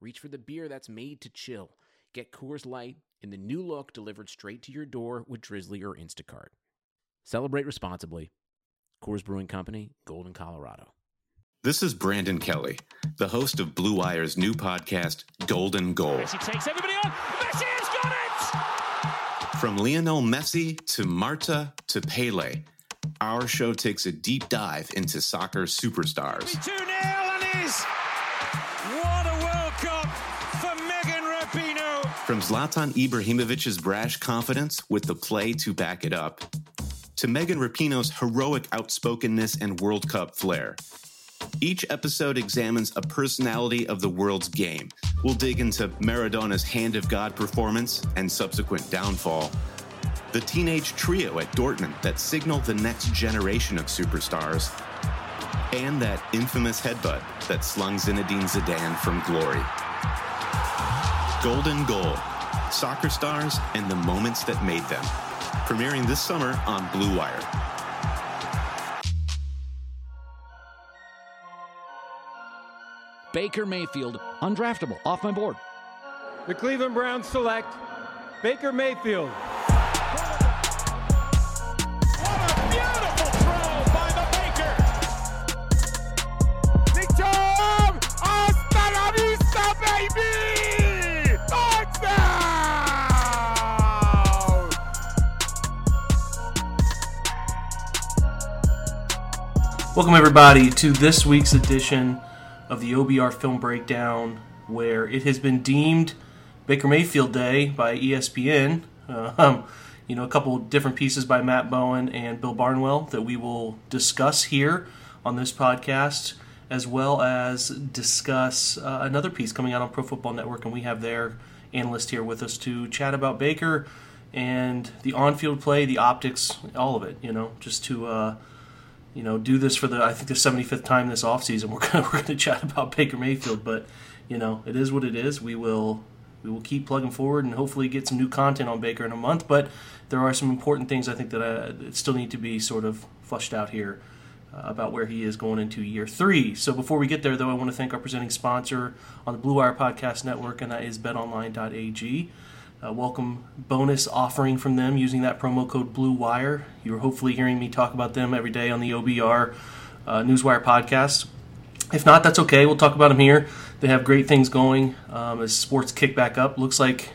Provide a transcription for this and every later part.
reach for the beer that's made to chill. Get Coors Light in the new look delivered straight to your door with Drizzly or Instacart. Celebrate responsibly. Coors Brewing Company, Golden, Colorado. This is Brandon Kelly, the host of Blue Wire's new podcast, Golden Goal. Messi takes everybody on. Messi has got it! From Lionel Messi to Marta to Pele, our show takes a deep dive into soccer superstars. 2 0 and is. From Zlatan Ibrahimovic's brash confidence with the play to back it up, to Megan Rapinoe's heroic outspokenness and World Cup flair. Each episode examines a personality of the world's game. We'll dig into Maradona's Hand of God performance and subsequent downfall, the teenage trio at Dortmund that signaled the next generation of superstars, and that infamous headbutt that slung Zinedine Zidane from glory. Golden Goal Soccer Stars and the Moments That Made Them. Premiering this summer on Blue Wire. Baker Mayfield, undraftable, off my board. The Cleveland Browns select Baker Mayfield. What Welcome, everybody, to this week's edition of the OBR Film Breakdown, where it has been deemed Baker Mayfield Day by ESPN. Um, you know, a couple different pieces by Matt Bowen and Bill Barnwell that we will discuss here on this podcast, as well as discuss uh, another piece coming out on Pro Football Network, and we have their analyst here with us to chat about Baker and the on-field play, the optics, all of it. You know, just to. Uh, you know, do this for the I think the 75th time this offseason. We're gonna we're gonna chat about Baker Mayfield, but you know, it is what it is. We will we will keep plugging forward and hopefully get some new content on Baker in a month. But there are some important things I think that, uh that still need to be sort of flushed out here uh, about where he is going into year three. So before we get there, though, I want to thank our presenting sponsor on the Blue Wire Podcast Network, and that is BetOnline.ag. Welcome bonus offering from them using that promo code Blue Wire. You're hopefully hearing me talk about them every day on the OBR uh, Newswire podcast. If not, that's okay. We'll talk about them here. They have great things going um, as sports kick back up. Looks like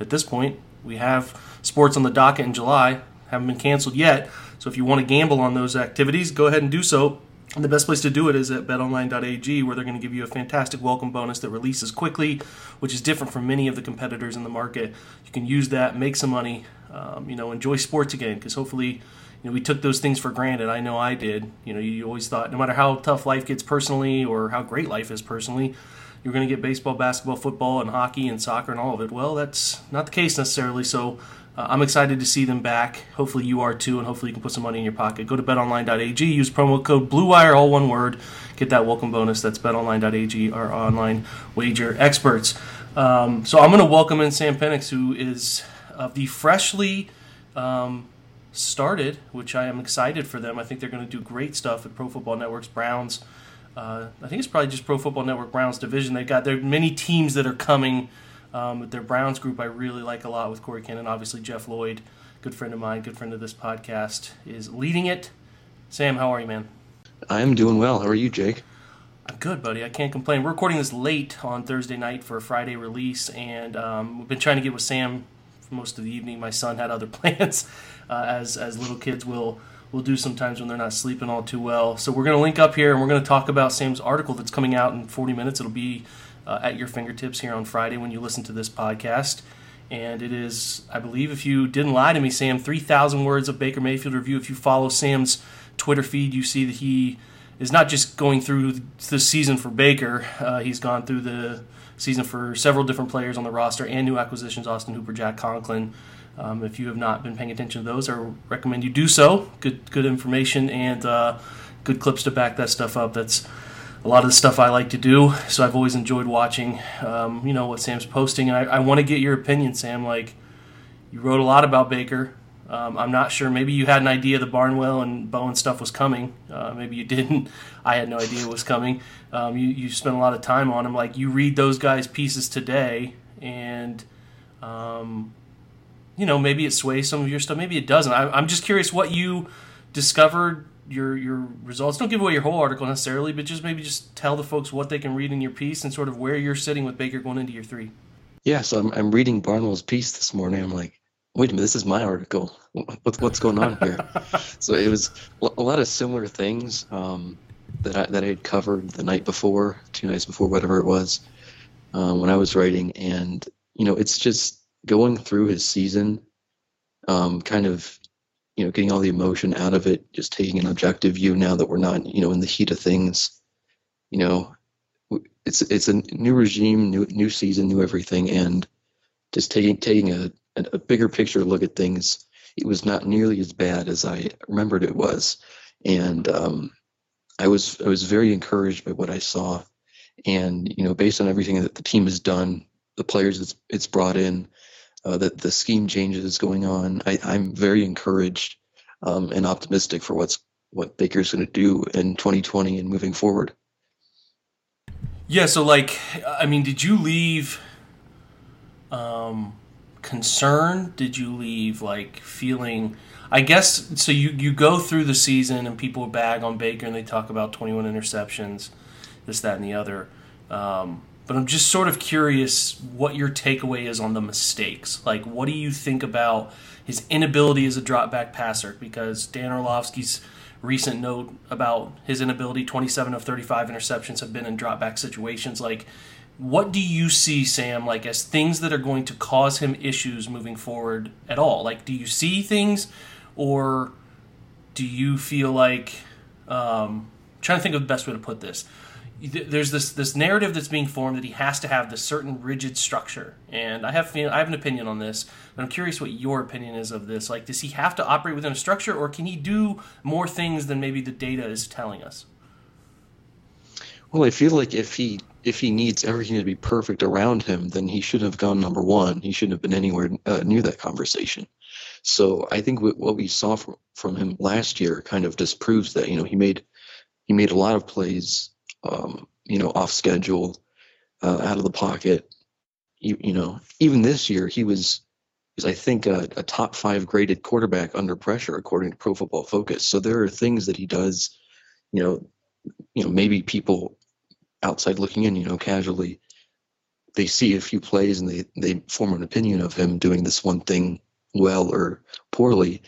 at this point we have sports on the docket in July. Haven't been canceled yet. So if you want to gamble on those activities, go ahead and do so. And the best place to do it is at betonline.ag, where they're going to give you a fantastic welcome bonus that releases quickly, which is different from many of the competitors in the market. You can use that, make some money, um, you know, enjoy sports again, because hopefully, you know, we took those things for granted. I know I did. You know, you always thought, no matter how tough life gets personally or how great life is personally, you're going to get baseball, basketball, football, and hockey and soccer and all of it. Well, that's not the case necessarily. So uh, I'm excited to see them back. Hopefully you are too, and hopefully you can put some money in your pocket. Go to betonline.ag, use promo code BlueWire, all one word. Get that welcome bonus. That's betonline.ag, our online wager experts. Um, so I'm going to welcome in Sam Penix, who is uh, the freshly um, started, which I am excited for them. I think they're going to do great stuff at Pro Football Network's Browns. Uh, I think it's probably just Pro Football Network Browns division. They've got there are many teams that are coming. Um, but their Browns group I really like a lot with Corey Cannon. Obviously, Jeff Lloyd, good friend of mine, good friend of this podcast, is leading it. Sam, how are you, man? I am doing well. How are you, Jake? I'm good, buddy. I can't complain. We're recording this late on Thursday night for a Friday release, and um, we've been trying to get with Sam for most of the evening. My son had other plans, uh, as as little kids will will do sometimes when they're not sleeping all too well. So we're going to link up here, and we're going to talk about Sam's article that's coming out in 40 minutes. It'll be uh, at your fingertips here on Friday when you listen to this podcast. And it is, I believe, if you didn't lie to me, Sam, 3,000 words of Baker Mayfield review. If you follow Sam's Twitter feed, you see that he is not just going through the season for Baker. Uh, he's gone through the season for several different players on the roster and new acquisitions: Austin Hooper, Jack Conklin. Um, if you have not been paying attention to those, I recommend you do so. Good, good information and uh, good clips to back that stuff up. That's a lot of the stuff I like to do. So I've always enjoyed watching, um, you know, what Sam's posting, and I, I want to get your opinion, Sam. Like, you wrote a lot about Baker. Um, I'm not sure. Maybe you had an idea the Barnwell and Bowen stuff was coming. Uh, maybe you didn't. I had no idea it was coming. Um, you you spent a lot of time on him. Like you read those guys' pieces today, and um, you know maybe it sways some of your stuff. Maybe it doesn't. I, I'm just curious what you discovered. Your your results. Don't give away your whole article necessarily, but just maybe just tell the folks what they can read in your piece and sort of where you're sitting with Baker going into year three. Yeah, so I'm I'm reading Barnwell's piece this morning. I'm like, wait a minute, this is my article. What's what's going on here? so it was a lot of similar things um, that I that I had covered the night before, two nights before, whatever it was, um, when I was writing, and you know, it's just going through his season, um, kind of, you know, getting all the emotion out of it, just taking an objective view now that we're not, you know, in the heat of things. You know, it's it's a new regime, new new season, new everything, and just taking taking a a bigger picture look at things, it was not nearly as bad as I remembered it was, and um, I was I was very encouraged by what I saw, and you know, based on everything that the team has done, the players it's it's brought in, uh, the the scheme changes going on, I, I'm very encouraged um, and optimistic for what's what Baker's going to do in 2020 and moving forward. Yeah, so like, I mean, did you leave? Um, concerned? Did you leave like feeling? I guess so. You you go through the season and people bag on Baker and they talk about 21 interceptions, this, that, and the other. Um, but I'm just sort of curious what your takeaway is on the mistakes. Like, what do you think about his inability as a drop back passer? Because Dan Orlovsky's recent note about his inability 27 of 35 interceptions have been in drop back situations. Like, what do you see Sam like as things that are going to cause him issues moving forward at all? Like, do you see things, or do you feel like? Um, trying to think of the best way to put this. There's this this narrative that's being formed that he has to have this certain rigid structure, and I have I have an opinion on this. But I'm curious what your opinion is of this. Like, does he have to operate within a structure, or can he do more things than maybe the data is telling us? Well, I feel like if he if he needs everything to be perfect around him, then he shouldn't have gone number one. He shouldn't have been anywhere uh, near that conversation. So I think what we saw from, from him last year kind of disproves that. You know, he made he made a lot of plays, um, you know, off schedule, uh, out of the pocket. You, you, know, even this year he was, was I think a, a top five graded quarterback under pressure according to Pro Football Focus. So there are things that he does, you know, you know maybe people outside looking in, you know, casually, they see a few plays and they, they form an opinion of him doing this one thing well or poorly.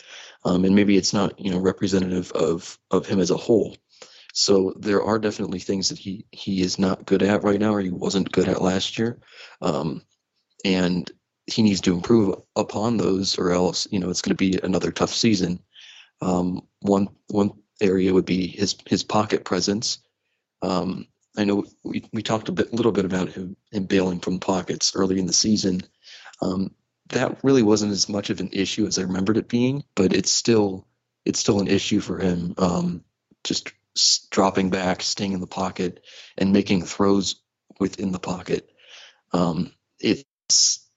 Um, and maybe it's not, you know, representative of, of him as a whole. So there are definitely things that he, he is not good at right now, or he wasn't good at last year. Um, and he needs to improve upon those or else, you know, it's going to be another tough season. Um, one, one area would be his, his pocket presence. Um, I know we, we talked a bit, little bit about him, him bailing from pockets early in the season. Um, that really wasn't as much of an issue as I remembered it being, but it's still it's still an issue for him. Um, just dropping back, staying in the pocket, and making throws within the pocket. Um, it's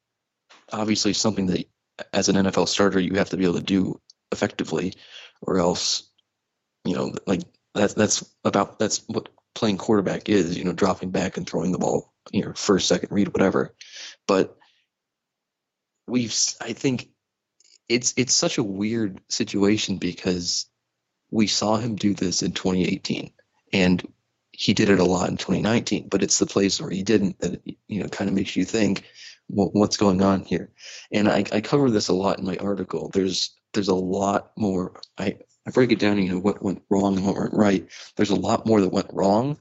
obviously something that, as an NFL starter, you have to be able to do effectively, or else, you know, like that's that's about that's what playing quarterback is, you know, dropping back and throwing the ball, you know, first, second read, whatever. But we've, I think, it's it's such a weird situation because we saw him do this in 2018, and he did it a lot in 2019. But it's the place where he didn't that you know kind of makes you think, well, what's going on here? And I, I cover this a lot in my article. There's there's a lot more. I I break it down, you know, what went wrong and what went right. There's a lot more that went wrong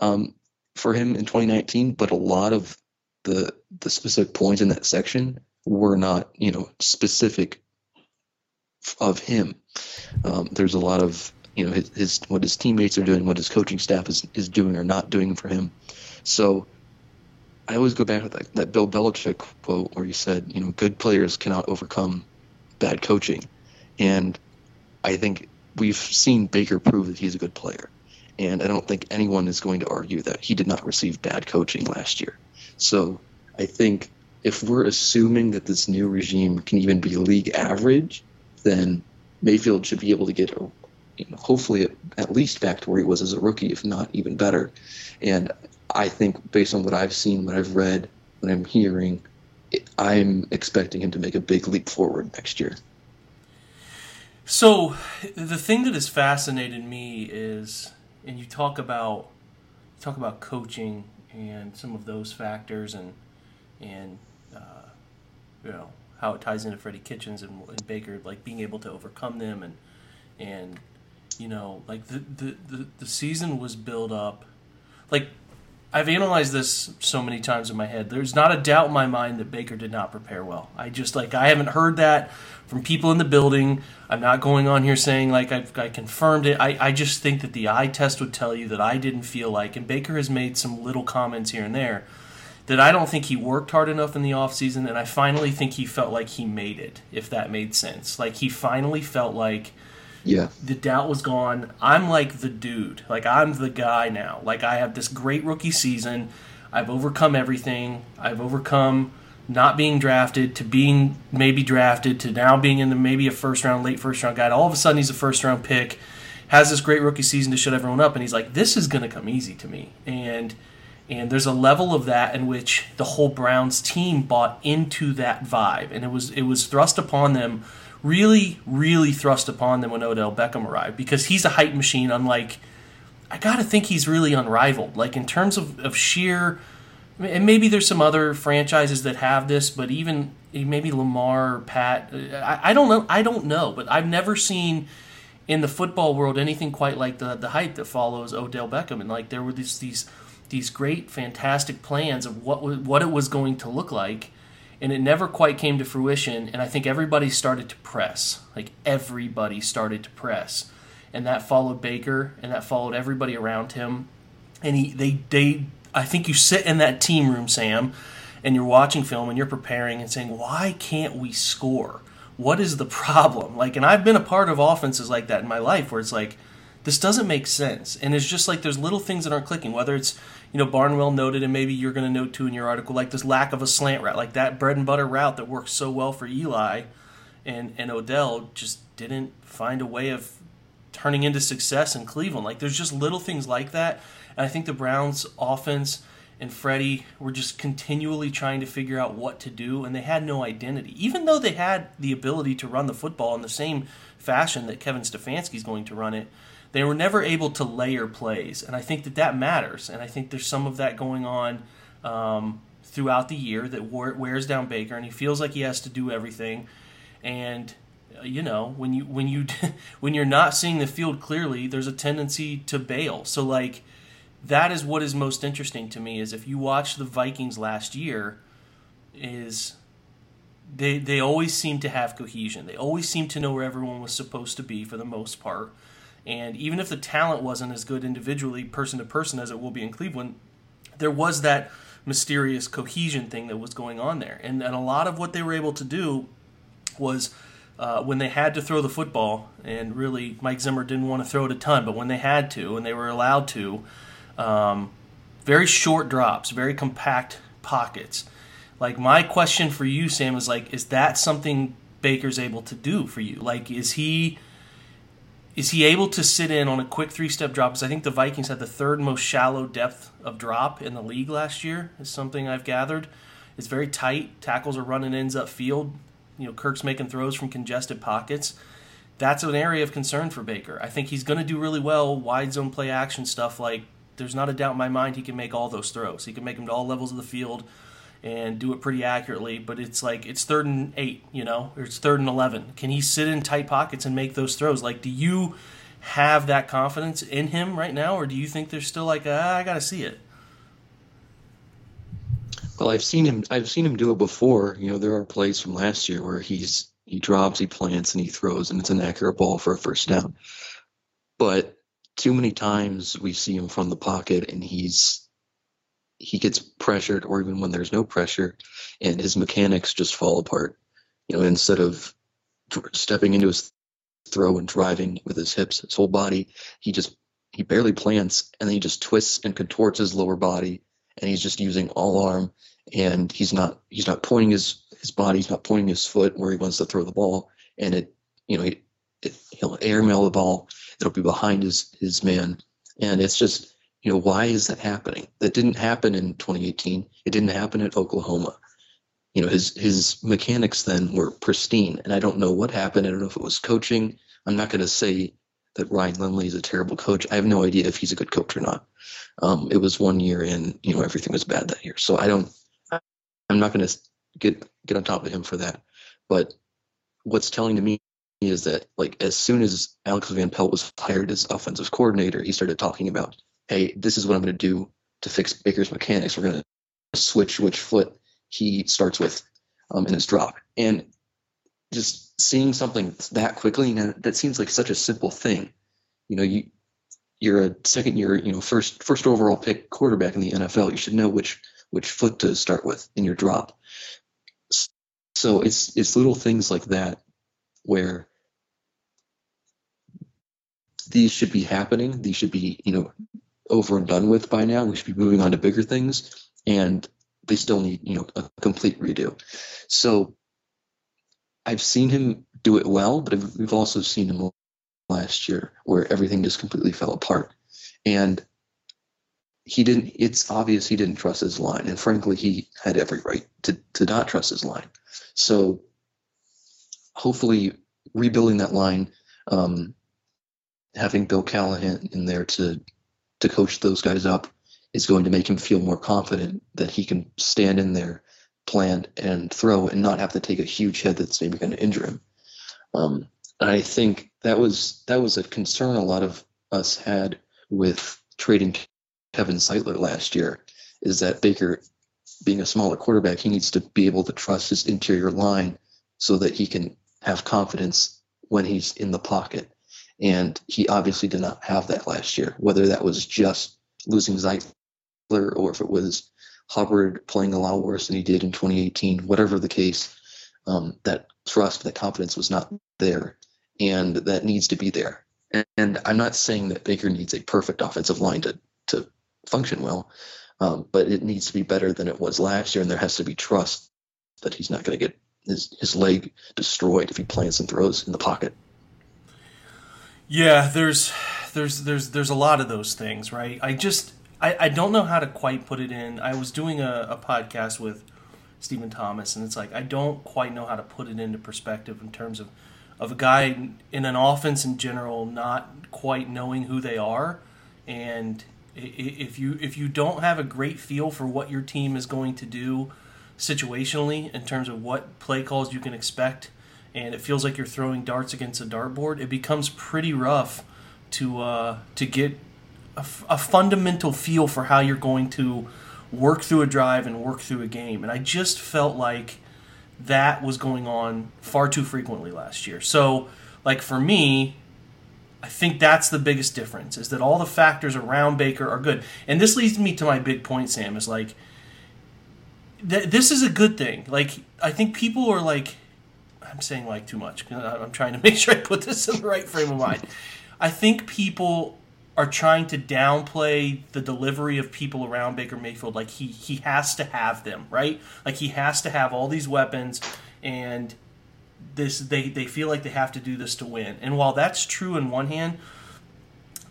um, for him in 2019, but a lot of the the specific points in that section were not, you know, specific of him. Um, there's a lot of you know his, his what his teammates are doing, what his coaching staff is, is doing or not doing for him. So I always go back to that, that Bill Belichick quote where he said, you know, good players cannot overcome bad coaching. And I think we've seen Baker prove that he's a good player. And I don't think anyone is going to argue that he did not receive bad coaching last year. So I think if we're assuming that this new regime can even be league average, then Mayfield should be able to get, hopefully at least back to where he was as a rookie, if not even better. And I think based on what I've seen, what I've read, what I'm hearing, I'm expecting him to make a big leap forward next year. So, the thing that has fascinated me is, and you talk about talk about coaching and some of those factors, and and uh, you know how it ties into Freddie Kitchens and, and, Baker, like being able to overcome them, and and you know, like the the the, the season was built up, like I've analyzed this so many times in my head. There's not a doubt in my mind that Baker did not prepare well. I just like I haven't heard that from people in the building. I'm not going on here saying like I've, I confirmed it. I, I just think that the eye test would tell you that I didn't feel like, and Baker has made some little comments here and there that I don't think he worked hard enough in the offseason, and I finally think he felt like he made it, if that made sense. Like he finally felt like yeah. The doubt was gone. I'm like the dude. Like I'm the guy now. Like I have this great rookie season. I've overcome everything. I've overcome not being drafted to being maybe drafted to now being in the maybe a first round, late first round guy. All of a sudden he's a first round pick, has this great rookie season to shut everyone up, and he's like, This is gonna come easy to me. And and there's a level of that in which the whole Browns team bought into that vibe. And it was it was thrust upon them really, really thrust upon them when Odell Beckham arrived because he's a hype machine. Unlike, I gotta think he's really unrivaled. Like in terms of, of sheer, and maybe there's some other franchises that have this, but even maybe Lamar Pat, I, I don't know. I don't know, but I've never seen in the football world anything quite like the the hype that follows Odell Beckham. And like there were these these these great, fantastic plans of what what it was going to look like and it never quite came to fruition and i think everybody started to press. Like everybody started to press. And that followed baker and that followed everybody around him. And he they they i think you sit in that team room sam and you're watching film and you're preparing and saying why can't we score? What is the problem? Like and i've been a part of offenses like that in my life where it's like this doesn't make sense. And it's just like there's little things that aren't clicking whether it's you know, Barnwell noted, and maybe you're going to note too in your article, like this lack of a slant route, like that bread and butter route that works so well for Eli and, and Odell just didn't find a way of turning into success in Cleveland. Like there's just little things like that. And I think the Browns offense and Freddie were just continually trying to figure out what to do, and they had no identity. Even though they had the ability to run the football in the same fashion that Kevin Stefanski is going to run it, they were never able to layer plays, and I think that that matters. And I think there's some of that going on um, throughout the year that wears down Baker, and he feels like he has to do everything. And uh, you know, when you when you when you're not seeing the field clearly, there's a tendency to bail. So like that is what is most interesting to me is if you watch the Vikings last year, is they they always seem to have cohesion. They always seem to know where everyone was supposed to be for the most part. And even if the talent wasn't as good individually, person to person, as it will be in Cleveland, there was that mysterious cohesion thing that was going on there. And, and a lot of what they were able to do was uh, when they had to throw the football, and really Mike Zimmer didn't want to throw it a ton, but when they had to and they were allowed to, um, very short drops, very compact pockets. Like my question for you, Sam, is like, is that something Baker's able to do for you? Like, is he is he able to sit in on a quick three step drop? Because I think the Vikings had the third most shallow depth of drop in the league last year, is something I've gathered. It's very tight. Tackles are running ends up field. You know, Kirk's making throws from congested pockets. That's an area of concern for Baker. I think he's going to do really well wide zone play action stuff. Like, there's not a doubt in my mind he can make all those throws. He can make them to all levels of the field and do it pretty accurately. But it's like it's third and eight, you know, or it's third and eleven. Can he sit in tight pockets and make those throws? Like, do you have that confidence in him right now, or do you think there's still like ah, I got to see it? Well, I've seen him. I've seen him do it before. You know, there are plays from last year where he's he drops, he plants, and he throws, and it's an accurate ball for a first down. but too many times we see him from the pocket and he's he gets pressured or even when there's no pressure and his mechanics just fall apart. You know instead of stepping into his throw and driving with his hips his whole body he just he barely plants and then he just twists and contorts his lower body and he's just using all arm and he's not he's not pointing his his body he's not pointing his foot where he wants to throw the ball and it you know he, it, he'll airmail the ball it'll be behind his his man and it's just you know why is that happening? That didn't happen in 2018 it didn't happen at oklahoma. You know his his mechanics then were pristine and i don't know what happened. I don't know if it was coaching. I'm not going to say that ryan lindley is a terrible coach. I have no idea if he's a good coach or not. Um, it was one year and you know everything was bad that year. So i don't i'm not going to get get on top of him for that. But what's telling to me is that like as soon as alex van pelt was hired as offensive coordinator he started talking about hey this is what i'm going to do to fix baker's mechanics we're going to switch which foot he starts with um, in his drop. And just seeing something that quickly, and that seems like such a simple thing. You know, you you're a second year, you know, first first overall pick quarterback in the NFL. You should know which which foot to start with in your drop. So it's it's little things like that where these should be happening. These should be, you know, over and done with by now. We should be moving on to bigger things. And they still need you know a complete redo. So I've seen him do it well, but we've also seen him last year where everything just completely fell apart, and he didn't. It's obvious he didn't trust his line, and frankly, he had every right to to not trust his line. So hopefully, rebuilding that line, um, having Bill Callahan in there to to coach those guys up is going to make him feel more confident that he can stand in there, plant, and throw and not have to take a huge hit that's maybe going to injure him. Um, I think that was that was a concern a lot of us had with trading Kevin Zeitler last year, is that Baker, being a smaller quarterback, he needs to be able to trust his interior line so that he can have confidence when he's in the pocket. And he obviously did not have that last year, whether that was just losing Zeitler or if it was Hubbard playing a lot worse than he did in 2018, whatever the case, um, that trust, that confidence was not there, and that needs to be there. And, and, I'm not saying that Baker needs a perfect offensive line to to function well, um, but it needs to be better than it was last year, and there has to be trust that he's not going to get his his leg destroyed if he plants and throws in the pocket. Yeah, there's there's there's there's a lot of those things, right? I just I, I don't know how to quite put it in. I was doing a, a podcast with Stephen Thomas, and it's like I don't quite know how to put it into perspective in terms of of a guy in an offense in general not quite knowing who they are, and if you if you don't have a great feel for what your team is going to do situationally in terms of what play calls you can expect, and it feels like you're throwing darts against a dartboard, it becomes pretty rough to uh, to get a, a fundamental feel for how you're going to work through a drive and work through a game. And I just felt like that was going on far too frequently last year. So, like for me, I think that's the biggest difference is that all the factors around Baker are good. And this leads me to my big point, Sam, is like th- this is a good thing. Like I think people are like I'm saying like too much. I'm trying to make sure I put this in the right frame of mind. I think people are trying to downplay the delivery of people around Baker Mayfield. Like he he has to have them, right? Like he has to have all these weapons, and this they they feel like they have to do this to win. And while that's true in one hand,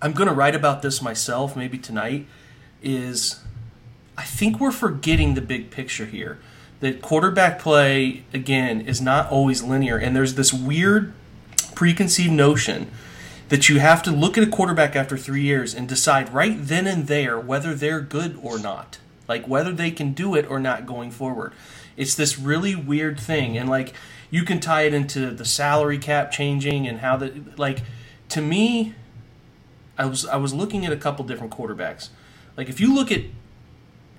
I'm going to write about this myself maybe tonight. Is I think we're forgetting the big picture here. That quarterback play again is not always linear, and there's this weird preconceived notion that you have to look at a quarterback after three years and decide right then and there whether they're good or not. Like whether they can do it or not going forward. It's this really weird thing. And like you can tie it into the salary cap changing and how the like to me I was I was looking at a couple different quarterbacks. Like if you look at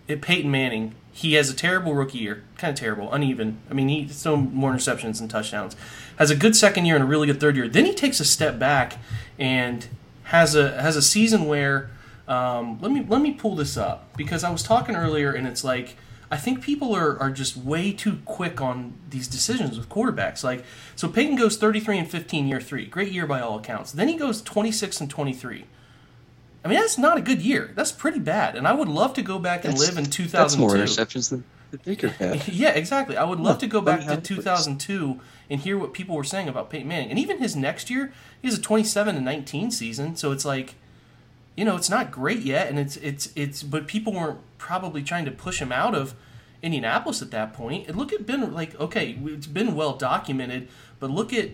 at Peyton Manning, he has a terrible rookie year, kind of terrible, uneven. I mean, he's thrown more interceptions and touchdowns. Has a good second year and a really good third year. Then he takes a step back and has a has a season where um, let me let me pull this up because I was talking earlier and it's like I think people are, are just way too quick on these decisions with quarterbacks. Like so Peyton goes 33 and 15 year 3. Great year by all accounts. Then he goes 26 and 23. I mean that's not a good year. That's pretty bad. And I would love to go back and That's- live in 2002. That's more interceptions than Baker had. Yeah, exactly. I would love to go back to have it, please. 2002 and hear what people were saying about Peyton Manning. And even his next year, he has a 27 and 19 season, so it's like you know, it's not great yet and it's it's it's but people weren't probably trying to push him out of Indianapolis at that point. And look at Ben like okay, it's been well documented, but look at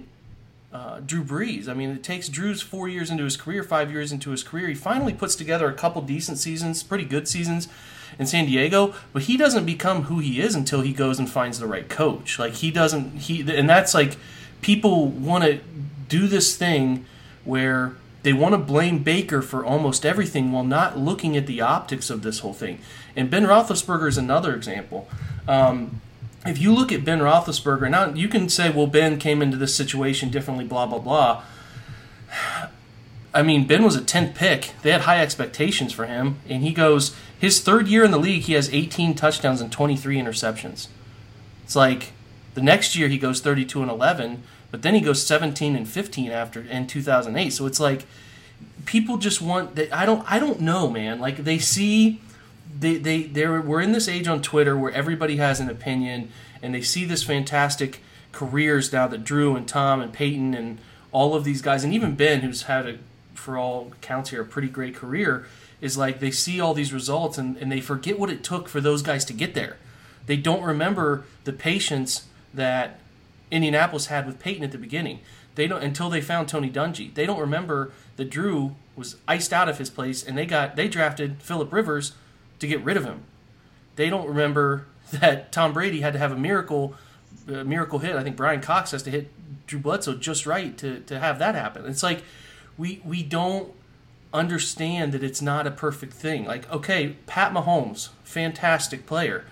uh, Drew Brees. I mean, it takes Drew's four years into his career, five years into his career. He finally puts together a couple decent seasons, pretty good seasons in San Diego, but he doesn't become who he is until he goes and finds the right coach. Like he doesn't he, and that's like people want to do this thing where they want to blame Baker for almost everything while not looking at the optics of this whole thing. And Ben Roethlisberger is another example. Um, if you look at Ben Roethlisberger, now you can say, well, Ben came into this situation differently, blah, blah, blah. I mean, Ben was a 10th pick. They had high expectations for him. And he goes, his third year in the league, he has 18 touchdowns and 23 interceptions. It's like the next year he goes 32 and 11, but then he goes 17 and 15 after in 2008. So it's like people just want that. I don't. I don't know, man. Like they see they they they're we're in this age on Twitter where everybody has an opinion and they see this fantastic careers now that Drew and Tom and Peyton and all of these guys and even Ben who's had a for all accounts here a pretty great career is like they see all these results and, and they forget what it took for those guys to get there. They don't remember the patience that Indianapolis had with Peyton at the beginning. They don't until they found Tony Dungy. They don't remember that Drew was iced out of his place and they got they drafted Philip Rivers to get rid of him. They don't remember that Tom Brady had to have a miracle a miracle hit. I think Brian Cox has to hit Drew Bledsoe just right to, to have that happen. It's like we we don't understand that it's not a perfect thing. Like, okay, Pat Mahomes, fantastic player.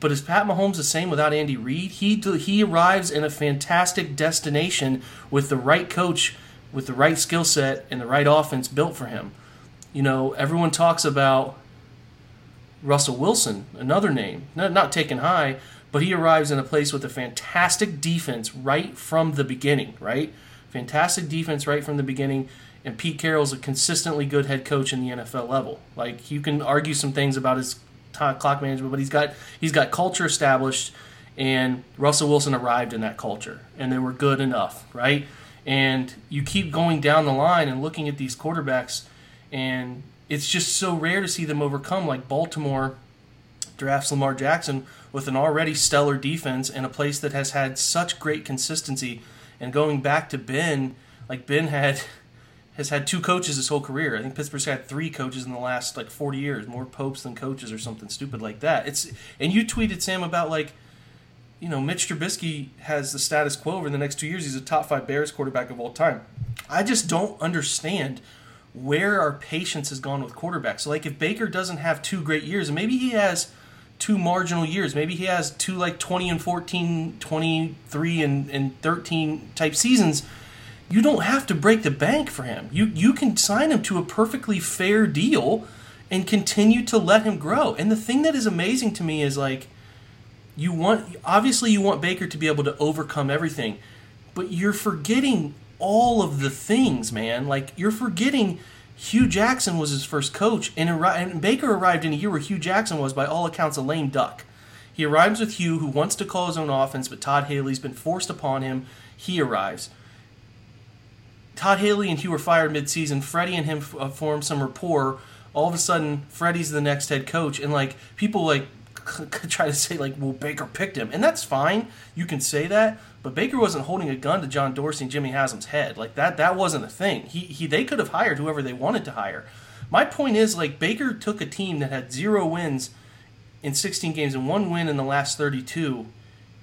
But is Pat Mahomes the same without Andy Reid? He he arrives in a fantastic destination with the right coach, with the right skill set, and the right offense built for him. You know, everyone talks about Russell Wilson, another name, not, not taken high, but he arrives in a place with a fantastic defense right from the beginning, right? Fantastic defense right from the beginning. And Pete Carroll's a consistently good head coach in the NFL level. Like you can argue some things about his clock management, but he's got he's got culture established, and Russell Wilson arrived in that culture, and they were good enough, right? And you keep going down the line and looking at these quarterbacks, and it's just so rare to see them overcome. Like Baltimore drafts Lamar Jackson with an already stellar defense and a place that has had such great consistency. And going back to Ben, like Ben had has had two coaches his whole career. I think Pittsburgh's had three coaches in the last like 40 years, more popes than coaches or something stupid like that. It's and you tweeted Sam about like you know Mitch Trubisky has the status quo over the next two years. He's a top five Bears quarterback of all time. I just don't understand where our patience has gone with quarterbacks. So like if Baker doesn't have two great years, and maybe he has two marginal years, maybe he has two like 20 and 14, 23 and, and 13 type seasons, you don't have to break the bank for him. You you can sign him to a perfectly fair deal and continue to let him grow. And the thing that is amazing to me is like you want obviously you want Baker to be able to overcome everything, but you're forgetting all of the things, man. Like you're forgetting Hue Jackson was his first coach, and, and Baker arrived in a year where Hue Jackson was, by all accounts, a lame duck. He arrives with Hue, who wants to call his own offense, but Todd Haley's been forced upon him. He arrives. Todd Haley and Hue were fired midseason. Freddie and him uh, formed some rapport. All of a sudden, Freddie's the next head coach, and like people like try to say like, well, Baker picked him, and that's fine. You can say that, but Baker wasn't holding a gun to John Dorsey and Jimmy Haslam's head. Like that, that wasn't a thing. He, he, they could have hired whoever they wanted to hire. My point is like Baker took a team that had zero wins in 16 games and one win in the last 32,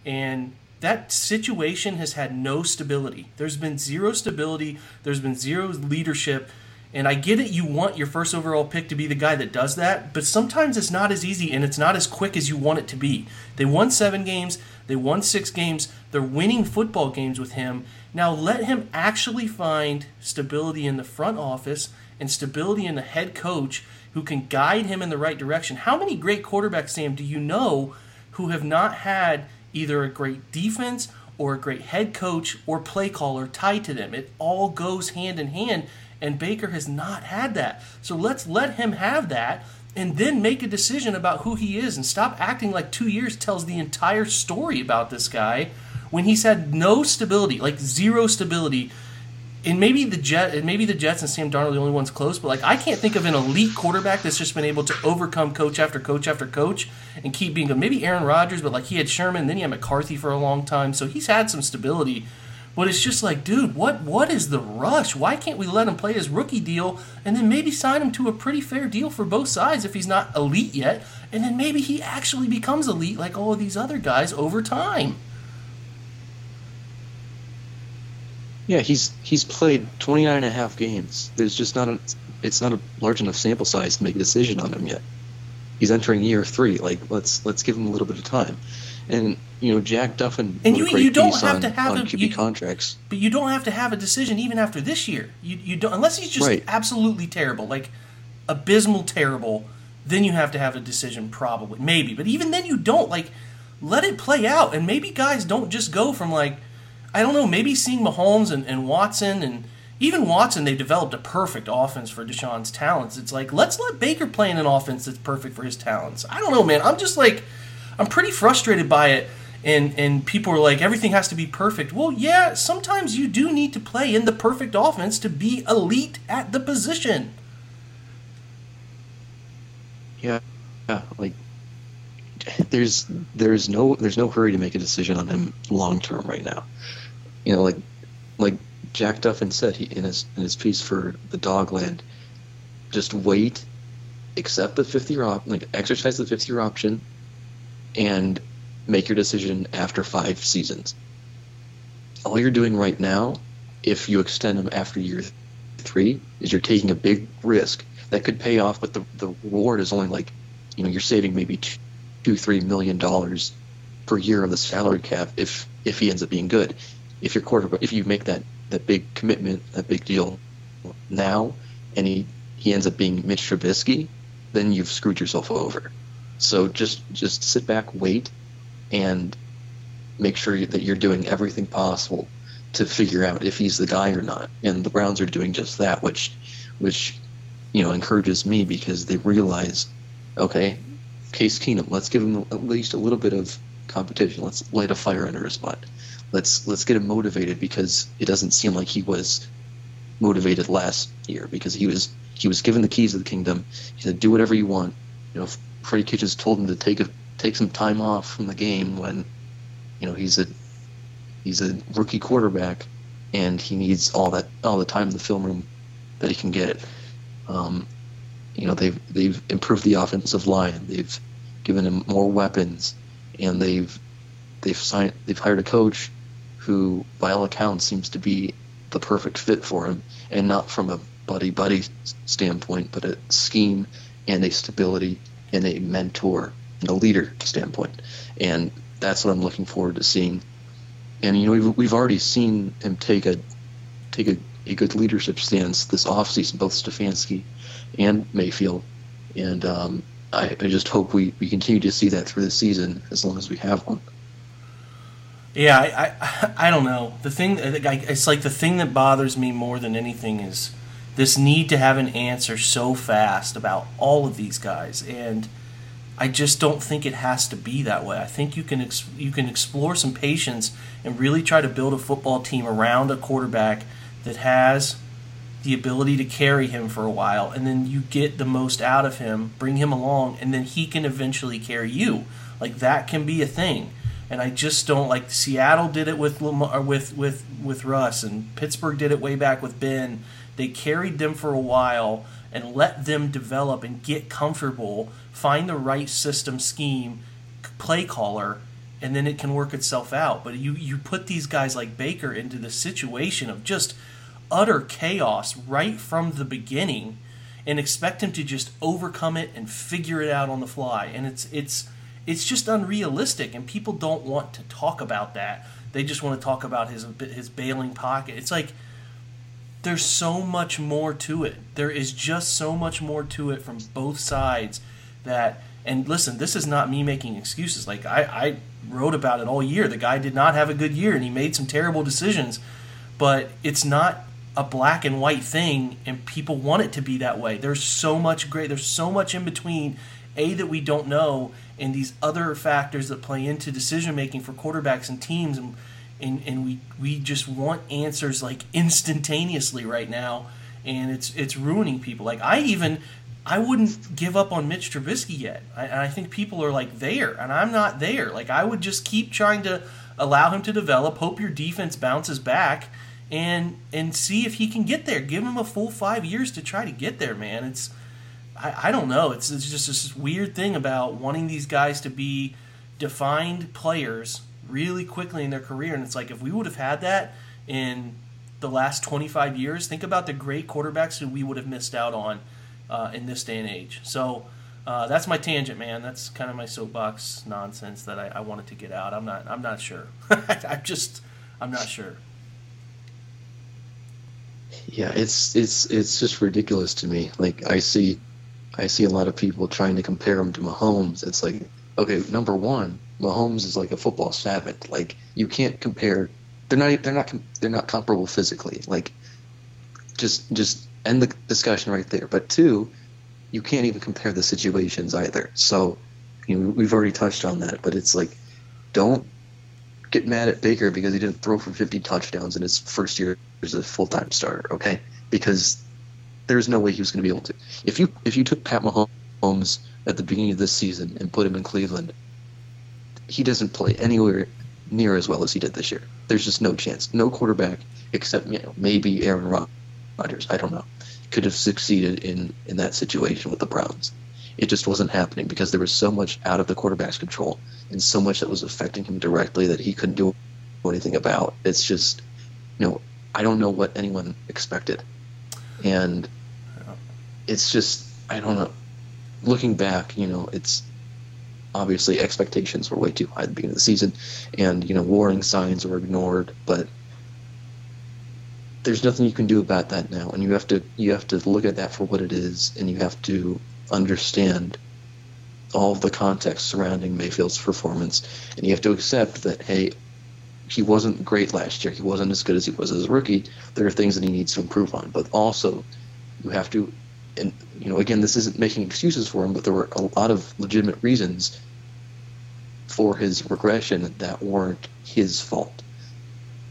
and that situation has had no stability. There's been zero stability. There's been zero leadership. And I get it, you want your first overall pick to be the guy that does that, but sometimes it's not as easy and it's not as quick as you want it to be. They won seven games. They won six games. They're winning football games with him. Now let him actually find stability in the front office and stability in the head coach who can guide him in the right direction. How many great quarterbacks, Sam, do you know who have not had either a great defense or a great head coach or play caller tied to them? It all goes hand in hand, and Baker has not had that. So let's let him have that and then make a decision about who he is and stop acting like two years tells the entire story about this guy when he's had no stability, like zero stability. And maybe the Jet, maybe the Jets and Sam Darnold are the only ones close, but like I can't think of an elite quarterback that's just been able to overcome coach after coach after coach and keep being good. Maybe Aaron Rodgers, but like he had Sherman, then he had McCarthy for a long time, so he's had some stability. But it's just like, dude, what what is the rush? Why can't we let him play his rookie deal and then maybe sign him to a pretty fair deal for both sides if he's not elite yet? And then maybe he actually becomes elite like all of these other guys over time. Yeah, he's he's played 29 and a half games. There's just not a it's not a large enough sample size to make a decision on him yet. He's entering year 3. Like let's let's give him a little bit of time. And you know, Jack Duffin and you, you don't have on, to have on a, QB you, contracts. But you don't have to have a decision even after this year. You you don't unless he's just Right. absolutely terrible, like abysmal terrible. Then you have to have a decision, probably, maybe. But even then, you don't like let it play out. And maybe guys don't just go from like I don't know, maybe seeing Mahomes and, and Watson and even Watson, they developed a perfect offense for Deshaun's talents. It's like let's let Baker play in an offense that's perfect for his talents. I don't know, man. I'm just like I'm pretty frustrated by it. And, and people are like everything has to be perfect. Well, yeah, sometimes you do need to play in the perfect offense to be elite at the position. Yeah, yeah, like there's there's no there's no hurry to make a decision on him long term right now. You know, like like Jack Duffin said he, in his in his piece for the Dogland, just wait, accept the fifth year op, like exercise the fifth year option, and make your decision after five seasons. All you're doing right now, if you extend him after year three, is you're taking a big risk that could pay off, but the the reward is only like, you know, you're saving maybe two, two three million dollars per year of the salary cap if if he ends up being good. If your quarterback, if you make that that big commitment, that big deal now, and he he ends up being Mitch Trubisky, then you've screwed yourself over. So just just sit back, wait, and make sure that you're doing everything possible to figure out if he's the guy or not. And the Browns are doing just that, which which you know encourages me because they realize, okay, Case Keenum, let's give him at least a little bit of competition. Let's light a fire under his butt. Let's let's get him motivated because it doesn't seem like he was motivated last year because he was he was given the keys of the kingdom. He said, "Do whatever you want." You know, Freddie Kitchens told him to take a take some time off from the game when, you know, he's a he's a rookie quarterback and he needs all that all the time in the film room that he can get. Um, you know, they've they've improved the offensive line. They've given him more weapons, and they've they've signed they've hired a coach who, by all accounts, seems to be the perfect fit for him, and not from a buddy buddy standpoint, but a scheme and a stability and a mentor a leader standpoint. And that's what I'm looking forward to seeing. And you know, we've, we've already seen him take a take a, a good leadership stance this offseason, both Stefanski and Mayfield. And um, I, I just hope we, we continue to see that through the season as long as we have one. Yeah, I, I, I don't know. The thing, it's like the thing that bothers me more than anything is this need to have an answer so fast about all of these guys, and I just don't think it has to be that way. I think you can ex- you can explore some patience and really try to build a football team around a quarterback that has the ability to carry him for a while, and then you get the most out of him, bring him along, and then he can eventually carry you. Like that can be a thing and I just don't like Seattle did it with Lamar, uh, with with with Russ and Pittsburgh did it way back with Ben. They carried them for a while and let them develop and get comfortable, find the right system scheme, play caller, and then it can work itself out. But you you put these guys like Baker into the situation of just utter chaos right from the beginning and expect him to just overcome it and figure it out on the fly. And it's it's it's just unrealistic, and people don't want to talk about that. They just want to talk about his his bailing pocket. It's like there's so much more to it. There is just so much more to it from both sides that and listen, this is not me making excuses. Like I, I wrote about it all year. The guy did not have a good year and he made some terrible decisions, but it's not a black and white thing and people want it to be that way. There's so much great there's so much in between a that we don't know and these other factors that play into decision making for quarterbacks and teams and and, and we we just want answers like instantaneously right now and it's it's ruining people. Like i even i wouldn't give up on mitch trubisky yet. I, I think people are like there and i'm not there. Like i would just keep trying to allow him to develop hope your defense bounces back and and see if he can get there. Give him a full five years to try to get there man. It's i, I don't know. It's, it's just this weird thing about wanting these guys to be defined players really quickly in their career. And it's like if we would have had that in the last 25 years, think about the great quarterbacks who we would have missed out on uh, in this day and age. So uh, that's my tangent, man. That's kind of my soapbox nonsense that I, I wanted to get out. I'm not. I'm not sure. I'm just. I'm not sure. Yeah, it's it's it's just ridiculous to me. Like I see, I see a lot of people trying to compare him to Mahomes. It's like, okay, number one, Mahomes is like a football savant. Like you can't compare. They're not. They're not. They're not comparable physically. Like just just end the discussion right there. But two, you can't even compare the situations either. So you know we've already touched on that. But it's like don't get mad at Baker because he didn't throw for 50 touchdowns in his first year as a full time starter. Okay, because there's no way he was going to be able to. If you if you took Pat Mahomes at the beginning of this season and put him in Cleveland he doesn't play anywhere near as well as he did this year. There's just no chance. No quarterback except you know maybe Aaron Rodgers. I don't know. Could have succeeded in in that situation with the Browns. It just wasn't happening because there was so much out of the quarterback's control and so much that was affecting him directly that he couldn't do anything about. It's just, you know, I don't know what anyone expected, and it's just I don't know. Looking back, you know, it's obviously expectations were way too high at the beginning of the season, and you know warning signs were ignored. But there's nothing you can do about that now, and you have to you have to look at that for what it is, and you have to understand all of the context surrounding Mayfield's performance, and you have to accept that hey, he wasn't great last year. He wasn't as good as he was as a rookie. There are things that he needs to improve on, but also you have to and you know, again, this isn't making excuses for him, but there were a lot of legitimate reasons for his regression that weren't his fault.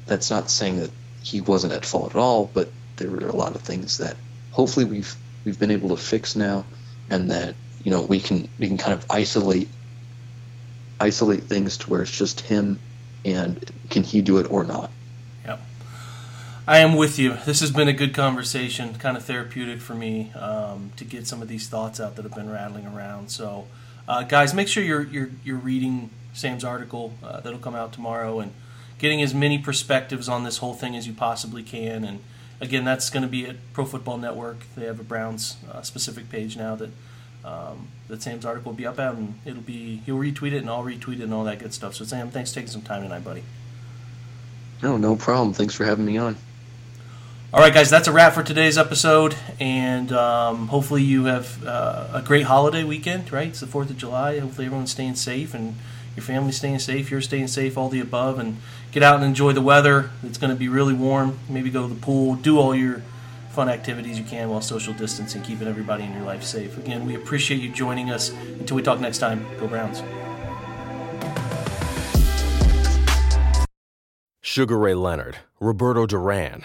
That's not saying that he wasn't at fault at all, but there were a lot of things that hopefully we've we've been able to fix now, and that you know we can we can kind of isolate isolate things to where it's just him, and can he do it or not? I am with you. This has been a good conversation, kind of therapeutic for me um, to get some of these thoughts out that have been rattling around. So, uh, guys, make sure you're you're, you're reading Sam's article uh, that'll come out tomorrow and getting as many perspectives on this whole thing as you possibly can. And again, that's going to be at Pro Football Network. They have a Browns uh, specific page now that um, that Sam's article will be up at, and it'll be he'll retweet it and I'll retweet it and all that good stuff. So, Sam, thanks for taking some time tonight, buddy. No, no problem. Thanks for having me on. All right, guys, that's a wrap for today's episode, and um, hopefully you have uh, a great holiday weekend. Right, it's the Fourth of July. Hopefully everyone's staying safe, and your family's staying safe. You're staying safe. All the above, and get out and enjoy the weather. It's going to be really warm. Maybe go to the pool. Do all your fun activities you can while social distancing, keeping everybody in your life safe. Again, we appreciate you joining us. Until we talk next time, go Browns. Sugar Ray Leonard, Roberto Duran.